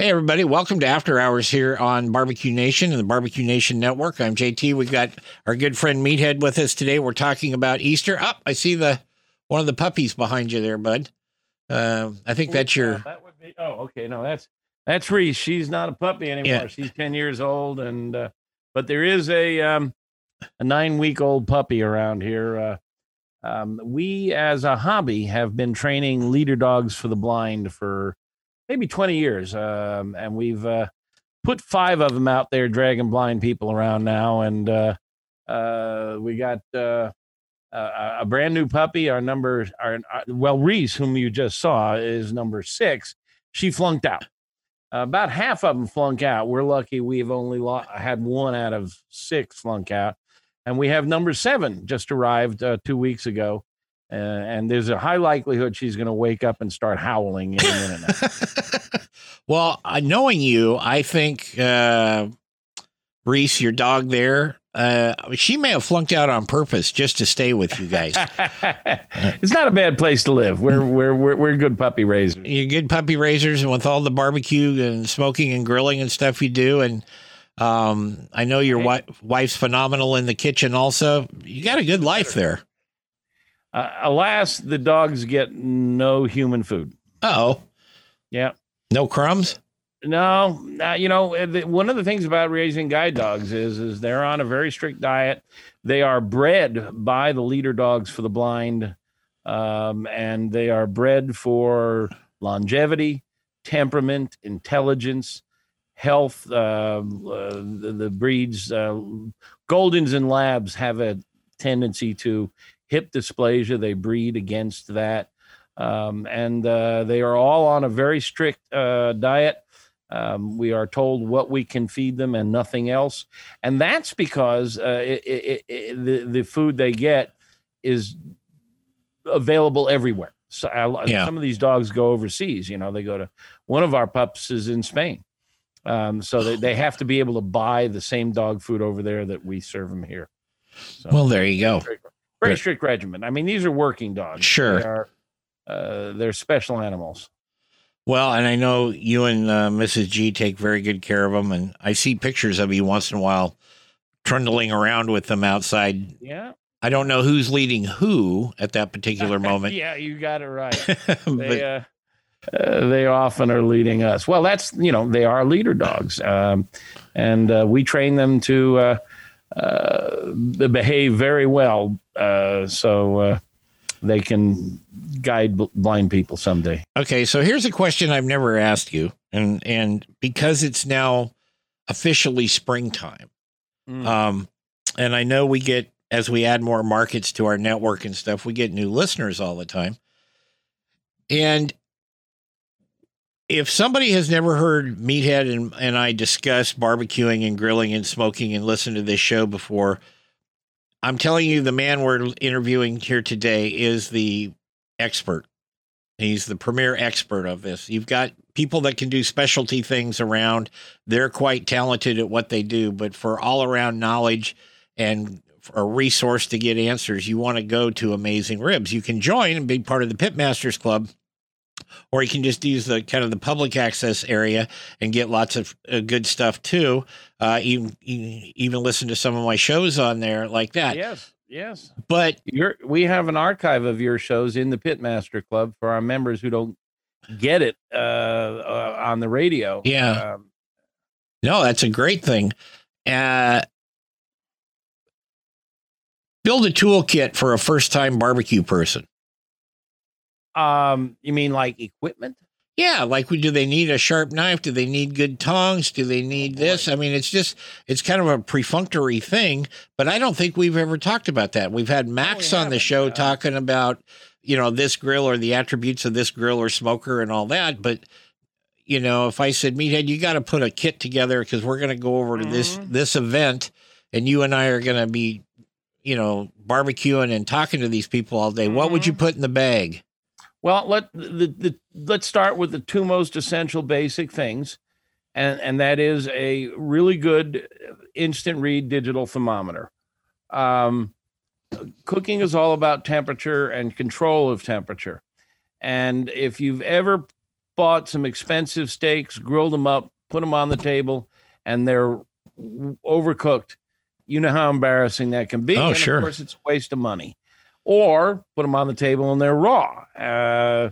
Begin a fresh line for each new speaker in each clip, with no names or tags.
Hey, everybody. Welcome to After Hours here on Barbecue Nation and the Barbecue Nation Network. I'm JT. We've got our good friend Meathead with us today. We're talking about Easter. Up, oh, I see the one of the puppies behind you there, bud. Uh, I think that's your.
that would be. Oh, okay. No, that's that's Reese. She's not a puppy anymore. Yeah. She's ten years old, and uh, but there is a um, a nine week old puppy around here. Uh, um, we, as a hobby, have been training leader dogs for the blind for maybe 20 years. Um, and we've uh, put five of them out there dragging blind people around now. And uh, uh, we got uh, a brand new puppy. Our number, our, our, well, Reese, whom you just saw, is number six. She flunked out. about half of them flunk out. We're lucky we've only lo- had one out of six flunk out. And we have number seven just arrived uh, two weeks ago. Uh, and there's a high likelihood she's going to wake up and start howling in a minute.
well, uh, knowing you, I think uh, Reese, your dog there, uh, she may have flunked out on purpose just to stay with you guys.
it's not a bad place to live. We're we're we're, we're good puppy raisers.
You're good puppy raisers, and with all the barbecue and smoking and grilling and stuff you do, and um, I know your wi- wife's phenomenal in the kitchen. Also, you got a good life there.
Uh, alas, the dogs get no human food.
Oh,
yeah,
no crumbs.
No, uh, you know, uh, the, one of the things about raising guide dogs is is they're on a very strict diet. They are bred by the leader dogs for the blind, um, and they are bred for longevity, temperament, intelligence, health. Uh, uh, the, the, breeds, uh, Goldens and Labs, have a tendency to hip dysplasia. They breed against that. Um, and uh, they are all on a very strict uh, diet. Um, we are told what we can feed them and nothing else. And that's because uh, it, it, it, the, the food they get is available everywhere. So yeah. some of these dogs go overseas. You know, they go to one of our pups is in Spain. Um, so they, they have to be able to buy the same dog food over there that we serve them here.
So, well, there you go
very strict regimen. I mean, these are working dogs.
Sure,
they are, uh, they're special animals.
Well, and I know you and uh, Mrs. G take very good care of them, and I see pictures of you once in a while trundling around with them outside.
Yeah.
I don't know who's leading who at that particular moment.
yeah, you got it right. they, uh, uh, they often are leading us. Well, that's you know they are leader dogs, um, and uh, we train them to uh, uh, behave very well, so uh, they can guide blind people someday.
Okay, so here's a question I've never asked you, and and because it's now officially springtime, mm. um, and I know we get as we add more markets to our network and stuff, we get new listeners all the time, and if somebody has never heard Meathead and, and I discuss barbecuing and grilling and smoking and listen to this show before, I'm telling you, the man we're interviewing here today is the expert. He's the premier expert of this. You've got people that can do specialty things around. They're quite talented at what they do, but for all around knowledge and a resource to get answers, you want to go to Amazing Ribs. You can join and be part of the Pitmasters Club or you can just use the kind of the public access area and get lots of uh, good stuff too. Uh, even even listen to some of my shows on there like that.
Yes, yes.
But
You're, we have an archive of your shows in the Pitmaster Club for our members who don't get it uh, uh on the radio.
Yeah. Um, no, that's a great thing. Uh, Build a toolkit for a first time barbecue person.
Um, you mean like equipment?
Yeah, like do they need a sharp knife? Do they need good tongs? Do they need
Oh,
this? I mean, it's just it's kind of a perfunctory thing, but I don't think we've ever talked about that. We've had Max on the show
uh,
talking about you know this grill or the attributes of this grill or smoker and all that, but you know, if I said meathead, you got to put a kit together because we're going to go over to this
Mhm.
this event, and you and I are going to be, you know, barbecuing and talking to these people all day. What would you
Mm-hmm.
put in the bag?
Well, let the, the let's start with the two most essential basic things, and and that is a really good instant read digital thermometer. Um, cooking is all about temperature and control of temperature, and if you've ever bought some expensive steaks, grilled them up, put them on the table, and they're overcooked, you know how embarrassing that can be.
Oh,
and
sure.
Of course, it's a waste of money or put them on the table and they're raw. Uh,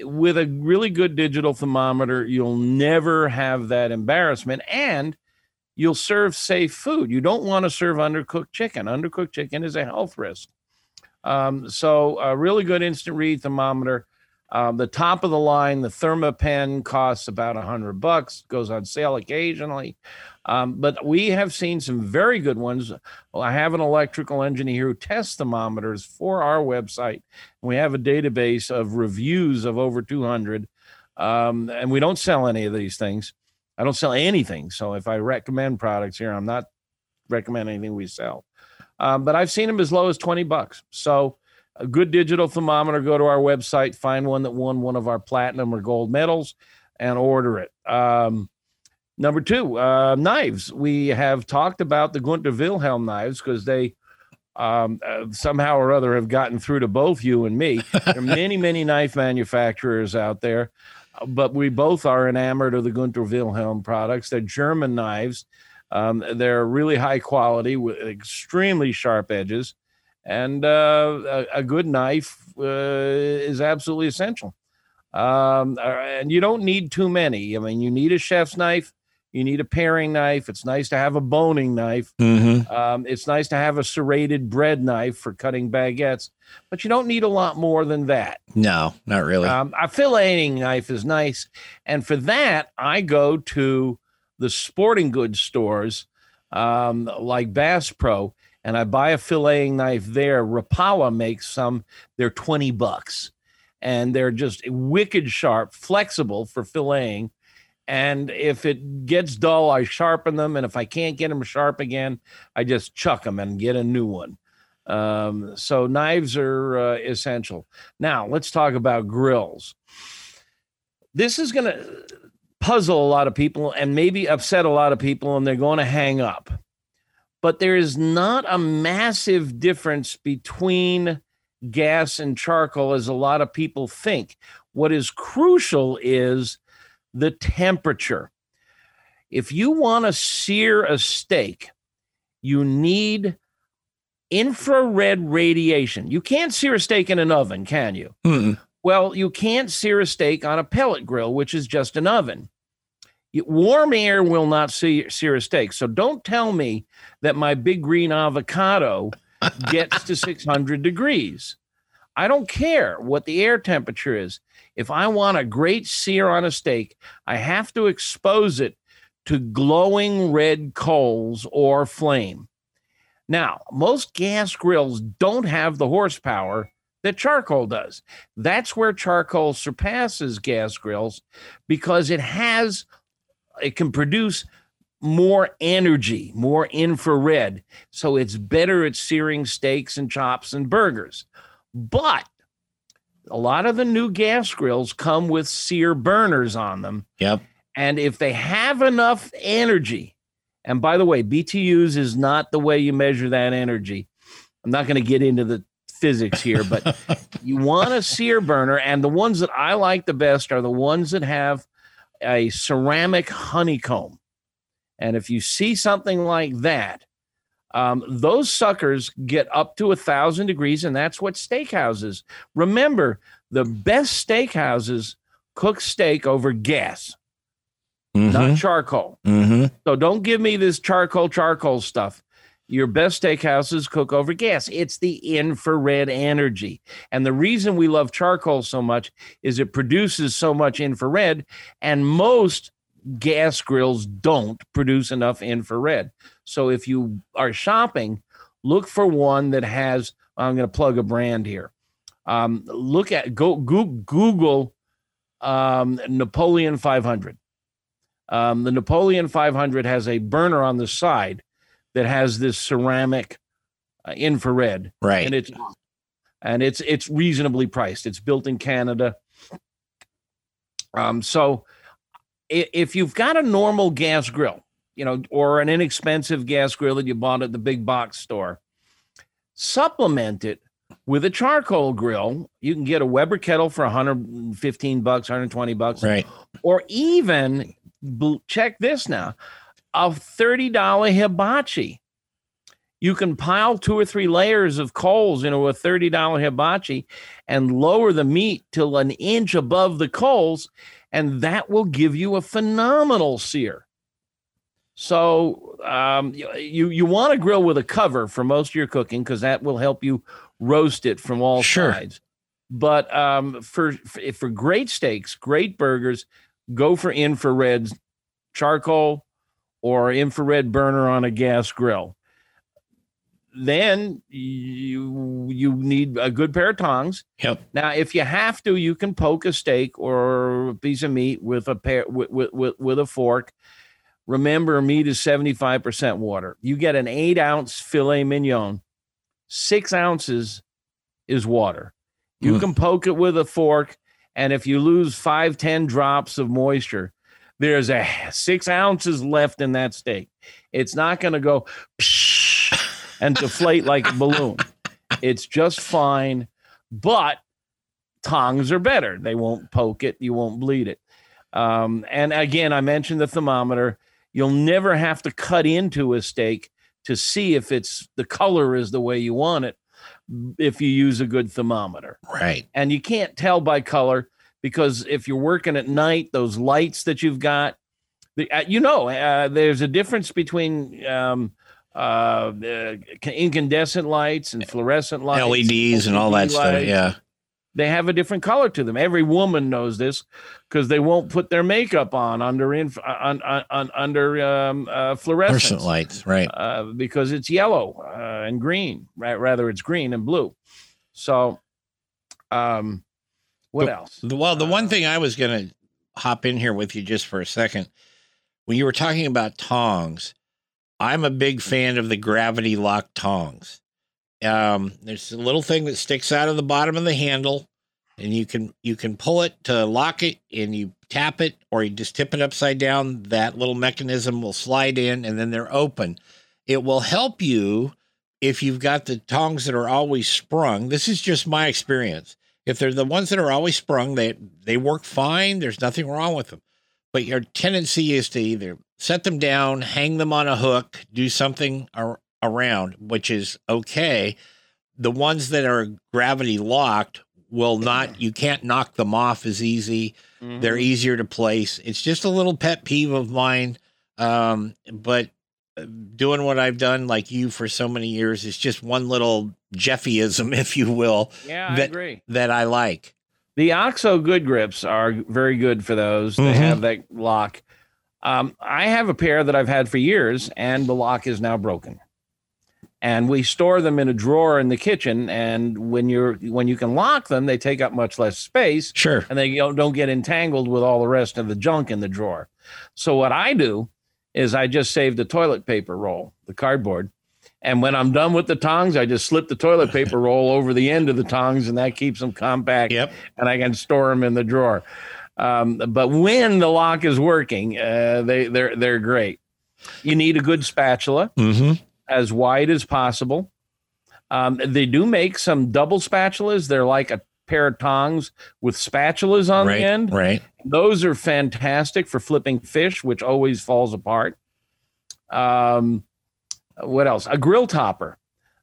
with a really good digital thermometer, you'll never have that embarrassment and you'll serve safe food. You don't want to serve undercooked chicken. Undercooked chicken is a health risk. Um, so, a really good instant read thermometer. Um, the top of the line, the ThermaPen costs about a hundred bucks. Goes on sale occasionally, um, but we have seen some very good ones. Well, I have an electrical engineer who tests thermometers for our website. We have a database of reviews of over 200, um, and we don't sell any of these things. I don't sell anything. So if I recommend products here, I'm not recommending anything we sell. Um, but I've seen them as low as 20 bucks. So a good digital thermometer, go to our website, find one that won one of our platinum or gold medals, and order it. Um, number two, uh, knives. We have talked about the Gunter Wilhelm knives because they um, uh, somehow or other have gotten through to both you and me. There are many, many knife manufacturers out there, but we both are enamored of the Gunter Wilhelm products. They're German knives. Um, they're really high quality with extremely sharp edges, and uh, a, a good knife uh, is absolutely essential. Um, uh, and you don't need too many. I mean, you need a chef's knife. You need a paring knife. It's nice to have a boning knife.
Mm-hmm.
Um, it's nice to have a serrated bread knife for cutting baguettes, but you don't need a lot more than that.
No, not really.
Um, a filleting knife is nice, and for that, I go to the sporting goods stores um, like Bass Pro, and I buy a filleting knife there. Rapala makes some; they're twenty bucks, and they're just wicked sharp, flexible for filleting. And if it gets dull, I sharpen them, and if I can't get them sharp again, I just chuck them and get a new one. Um, so knives are uh, essential. Now let's talk about grills. This is going to puzzle a lot of people and maybe upset a lot of people, and they're going to hang up. But there is not a massive difference between gas and charcoal as a lot of people think. What is crucial is the temperature. If you want to sear a steak, you need infrared radiation. You can't sear a steak in an oven, can you?
Mm-mm.
Well, you can't sear a steak on a pellet grill, which is just an oven. Warm air will not sear, sear a steak. So don't tell me that my big green avocado gets to 600 degrees. I don't care what the air temperature is. If I want a great sear on a steak, I have to expose it to glowing red coals or flame. Now, most gas grills don't have the horsepower that charcoal does. That's where charcoal surpasses gas grills because it has, it can produce more energy, more infrared. So it's better at searing steaks and chops and burgers. But a lot of the new gas grills come with sear burners on them.
Yep.
And if they have enough energy, and by the way, BTUs is not the way you measure that energy. I'm not going to get into the physics here, but you want a sear burner. And the ones that I like the best are the ones that have a ceramic honeycomb. And if you see something like that, um, those suckers get up to a thousand degrees, and that's what steakhouses. Remember, the best steakhouses cook steak over gas,
Mm-hmm.
not charcoal.
Mm-hmm.
So don't give me this charcoal, charcoal stuff. Your best steakhouses cook over gas. It's the infrared energy. And the reason we love charcoal so much is it produces so much infrared, and most gas grills don't produce enough infrared. So if you are shopping, look for one that has, I'm going to plug a brand here. Um, look at, go, go Google um, Napoleon 500. Um, the Napoleon 500 has a burner on the side that has this ceramic uh, infrared,
Right.
and it's and it's it's reasonably priced. It's built in Canada. Um, so if you've got a normal gas grill, you know, or an inexpensive gas grill that you bought at the big box store, supplement it with a charcoal grill. You can get a Weber kettle for 115 bucks, 120 bucks,
right.
or even check this now a $30 hibachi. You can pile two or three layers of coals into a $30 hibachi and lower the meat till an inch above the coals and that will give you a phenomenal sear. So um, you you, want to grill with a cover for most of your cooking because that will help you roast it from all
Sure.
sides. But um, for, for for great steaks great burgers go for infrareds, charcoal or infrared burner on a gas grill. Then you you need a good pair of tongs.
Yep.
Now, if you have to, you can poke a steak or a piece of meat with a pair with with, with, with a fork. Remember, meat is seventy five percent water. You get an eight ounce filet mignon, six ounces is water. You
Mm.
can poke it with a fork, and if you lose five ten drops of moisture, there's a six ounces left in that steak. It's not going to go and deflate like a balloon. It's just fine, but tongs are better. They won't poke it, you won't bleed it. Um, and again, I mentioned the thermometer. You'll never have to cut into a steak to see if it's the color is the way you want it if you use a good thermometer
Right.
and you can't tell by color because if you're working at night, those lights that you've got, the, uh, you know, uh, there's a difference between um, uh, uh, incandescent lights and fluorescent lights,
LEDs and all that
LED
stuff. Yeah.
They have a different color to them. Every woman knows this because they won't put their makeup on under inf- on, on, on under um, uh,
Fluorescent lights. Right.
uh, because it's yellow uh, and green. Right? Rather, it's green and blue. So, um, what
But-
else?
Well, the one
Uh,
thing I was going to hop in here with you just for a second, when you were talking about tongs, I'm a big fan of the gravity lock tongs. Um, there's a little thing that sticks out of the bottom of the handle, and you can you can pull it to lock it, and you tap it, or you just tip it upside down. That little mechanism will slide in, and then they're open. It will help you if you've got the tongs that are always sprung. This is just my experience if they're the ones that are always sprung, they they work fine. There's nothing wrong with them. But your tendency is to either set them down, hang them on a hook, do something ar- around, which is okay. The ones that are gravity locked will not. You can't knock them off as easy. They're
Mhm.
easier to place. It's just a little pet peeve of mine. Um, but uh, doing what I've done, like you, for so many years, is just one little Jeffyism, if you will,
yeah, I
that-
agree.
that I like.
The OXO good grips are very good for those. They
Mhm.
have that lock. Um, I have a pair that I've had for years, and the lock is now broken. And we store them in a drawer in the kitchen. And when you're when you can lock them, they take up much less space.
Sure.
and they don't, don't get entangled with all the rest of the junk in the drawer. So what I do is I just save the toilet paper roll, the cardboard, and when I'm done with the tongs, I just slip the toilet paper roll over the end of the tongs, and that keeps them compact,
Yep.
and I can store them in the drawer. Um, but when the lock is working, uh, they they're they're great. You need a good spatula
Mm-hmm.
as wide as possible. Um, they do make some double spatulas. They're like a pair of tongs with spatulas on
right.
the end.
Right.
Those are fantastic for flipping fish, which always falls apart. Um, what else? A grill topper.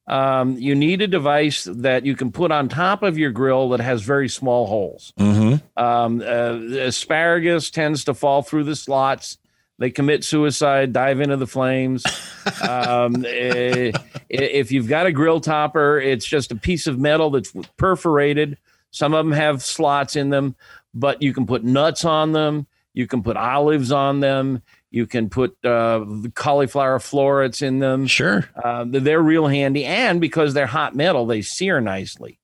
Um, you need a device that you can put on top of your grill that has very small holes.
Mm-hmm.
Um, uh, asparagus tends to fall through the slots. They commit suicide, dive into the flames. um, eh, if you've got a grill topper, it's just a piece of metal that's perforated. Some of them have slots in them, but you can put nuts on them. You can put olives on them. You can put uh, cauliflower florets in them.
Sure.
Uh, they're real handy. And because they're hot metal, they sear nicely.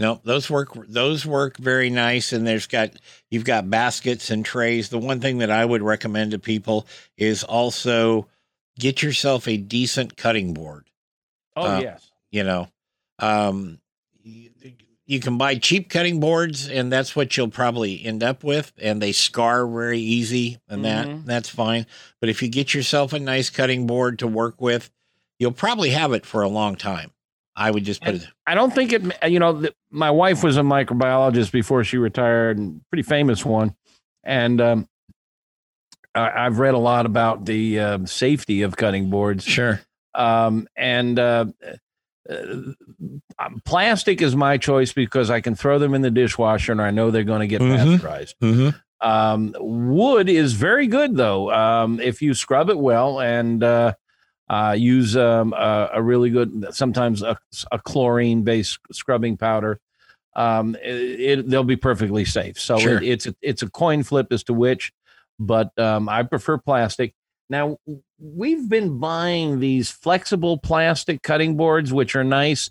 No, those work. Those work very nice, and there's got you've got baskets and trays. The one thing that I would recommend to people is also get yourself a decent cutting board.
Oh uh, yes,
you know, um, you, can buy cheap cutting boards, and that's what you'll probably end up with, and they scar very easy, and mm-hmm. that that's fine. But if you get yourself a nice cutting board to work with, you'll probably have it for a long time. I would just put and it.
I don't think it. You know, my wife was a microbiologist before she retired, and pretty famous one. And um, I, have read a lot about the uh, safety of cutting boards.
Sure.
Um, and uh, uh, um, plastic is my choice because I can throw them in the dishwasher and I know they're going to get mm-hmm. pasteurized. Mm-hmm. Um, wood is very good though um, if you scrub it well and uh, uh, use um, a, a, really good, sometimes a, a chlorine based scrubbing powder. Um, it, it, they'll be perfectly safe. So sure. it, it's a, it's a coin flip as to which, but um, I prefer plastic. Now we've been buying these flexible plastic cutting boards, which are nice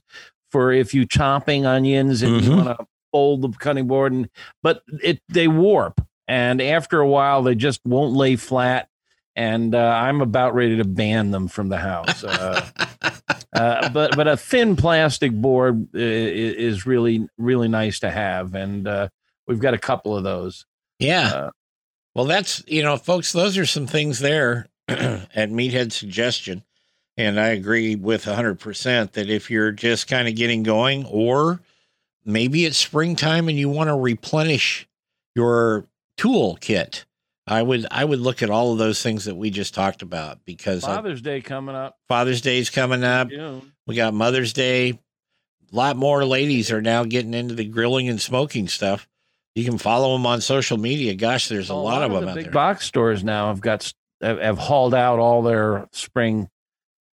for if you're chopping onions and mm-hmm. you want to fold the cutting board, and but it they warp, and after a while they just won't lay flat and uh, I'm about ready to ban them from the house. Uh, uh, but but a thin plastic board is really really nice to have, and uh, we've got a couple of those.
Yeah. Uh, well, that's you know, folks. Those are some things there at Meathead's suggestion, and I agree with 100 percent that if you're just kind of getting going, or maybe it's springtime and you want to replenish your tool kit I would I would look at all of those things that we just talked about because
Father's I, Day coming up.
Father's Day is coming up. We got Mother's Day. A lot more ladies are now getting into the grilling and smoking stuff. You can follow them on social media. Gosh, there's a, oh, a lot, lot, of them the
out
big
there. Box stores now have got have, have, hauled out all their spring,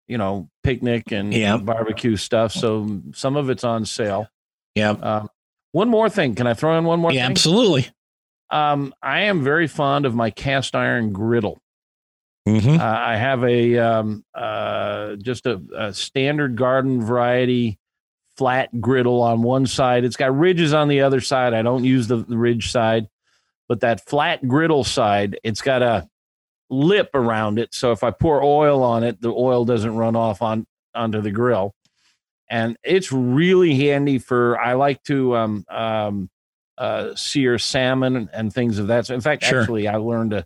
you know, picnic and
yeah.
barbecue stuff. So some of it's on sale.
Yeah. Um,
one more thing. Can I throw in one more?
Yeah,
thing?
absolutely.
Um, I am very fond of my cast iron griddle. Mm-hmm. Uh, I have a um, uh, just a, a, standard garden variety flat griddle on one side. It's got ridges on the other side. I don't use the, the ridge side, but that flat griddle side, it's got a lip around it. So if I pour oil on it, the oil doesn't run off on onto the grill. And it's really handy for. I like to um, um, uh, sear salmon and things of that. So in fact, sure. actually, I learned a,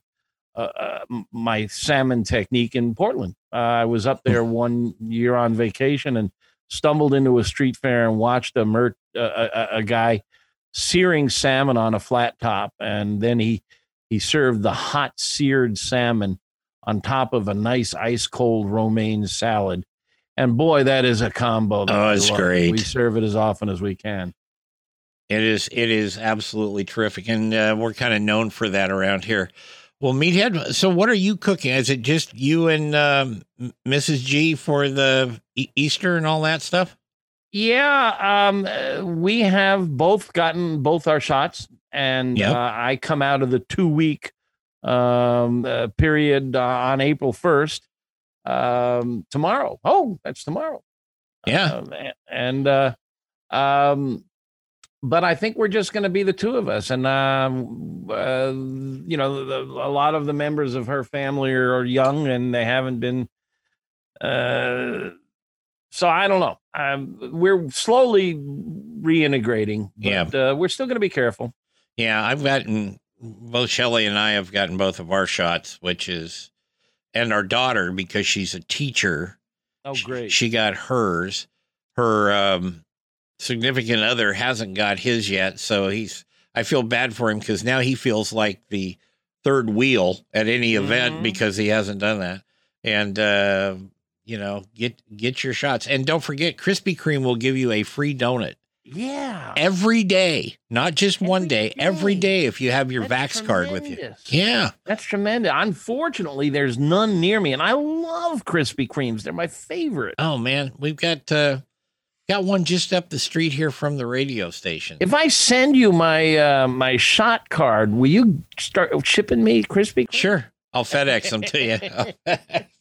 my salmon technique in Portland. Uh, I was up there one year on vacation and stumbled into a street fair and watched a, mer- a, a guy searing salmon on a flat top, and then he he served the hot seared salmon on top of a nice ice cold romaine salad. And boy, that is a combo.
oh, it's great.
We serve it as often as we can.
It is it is absolutely terrific, and uh, we're kind of known for that around here. Well, Meathead. So, what are you cooking? Is it just you and um, Mrs. G for the e- Easter and all that stuff?
Yeah, um, we have both gotten both our shots, and yep. uh, I come out of the two week um, uh, period uh, on April first um, tomorrow. Oh, that's tomorrow.
Yeah,
um, and uh, um, but I think we're just going to be the two of us. And, um, uh, you know, the, a lot of the members of her family are, are young and they haven't been. Uh, so I don't know. Um, we're slowly reintegrating. But,
yeah.
Uh, we're still going to be careful.
Yeah. I've gotten both Shelly and I have gotten both of our shots, which is, and our daughter, because she's a teacher.
Oh, great.
She, she got hers. Her, um, significant other hasn't got his yet, so he's. I feel bad for him because now he feels like the third wheel at any event mm-hmm. because he hasn't done that. And uh, you know, get get your shots, and don't forget, Krispy Kreme will give you a free donut
Yeah.
every day, not just one
Every
day, every
day.
day if you have your
That's
Vax card with you. Yeah.
That's tremendous. Unfortunately, there's none near me, and I love Krispy Kremes. They're my favorite.
Oh man, we've got uh got one just up the street here from the radio station.
If I send you my uh, my shot card, will you start shipping me Krispy? Kreme?
Sure. I'll FedEx them to you.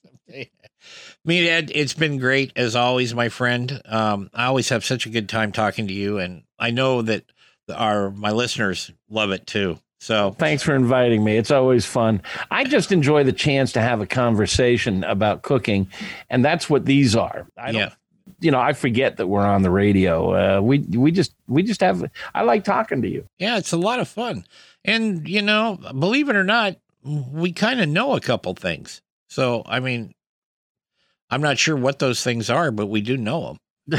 I'll FedEx them to you. Meathead, it's been great as always, my friend. Um, I always have such a good time talking to you, and I know that our my listeners love it too. So
Thanks for inviting me. It's always fun. I just enjoy the chance to have a conversation about cooking, and that's what these are. I don't,
yeah,
you know, I forget that we're on the radio. Uh, we we just we just have. I like talking to you.
yeah, it's a lot of fun, and you know, believe it or not, we kind of know a couple things. So I mean, I'm not sure what those things are, but we do know them.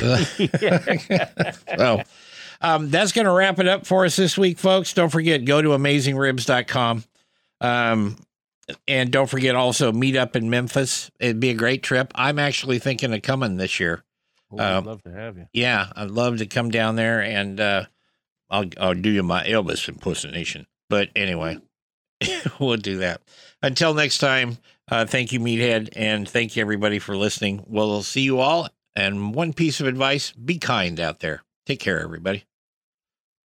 so um, that's going to wrap it up for us this week, folks. Don't forget, go to amazingribs.com. Um, and don't forget also meet up in Memphis. It'd be a great trip. I'm actually thinking of coming this year.
Oh, I'd
Um,
love to have you.
Yeah, I'd love to come down there and uh, I'll I'll do you my Elvis impersonation. But anyway, we'll do that. Until next time, uh, thank you, Meathead, and thank you everybody for listening. We'll see you all. And one piece of advice: be kind out there. Take care, everybody.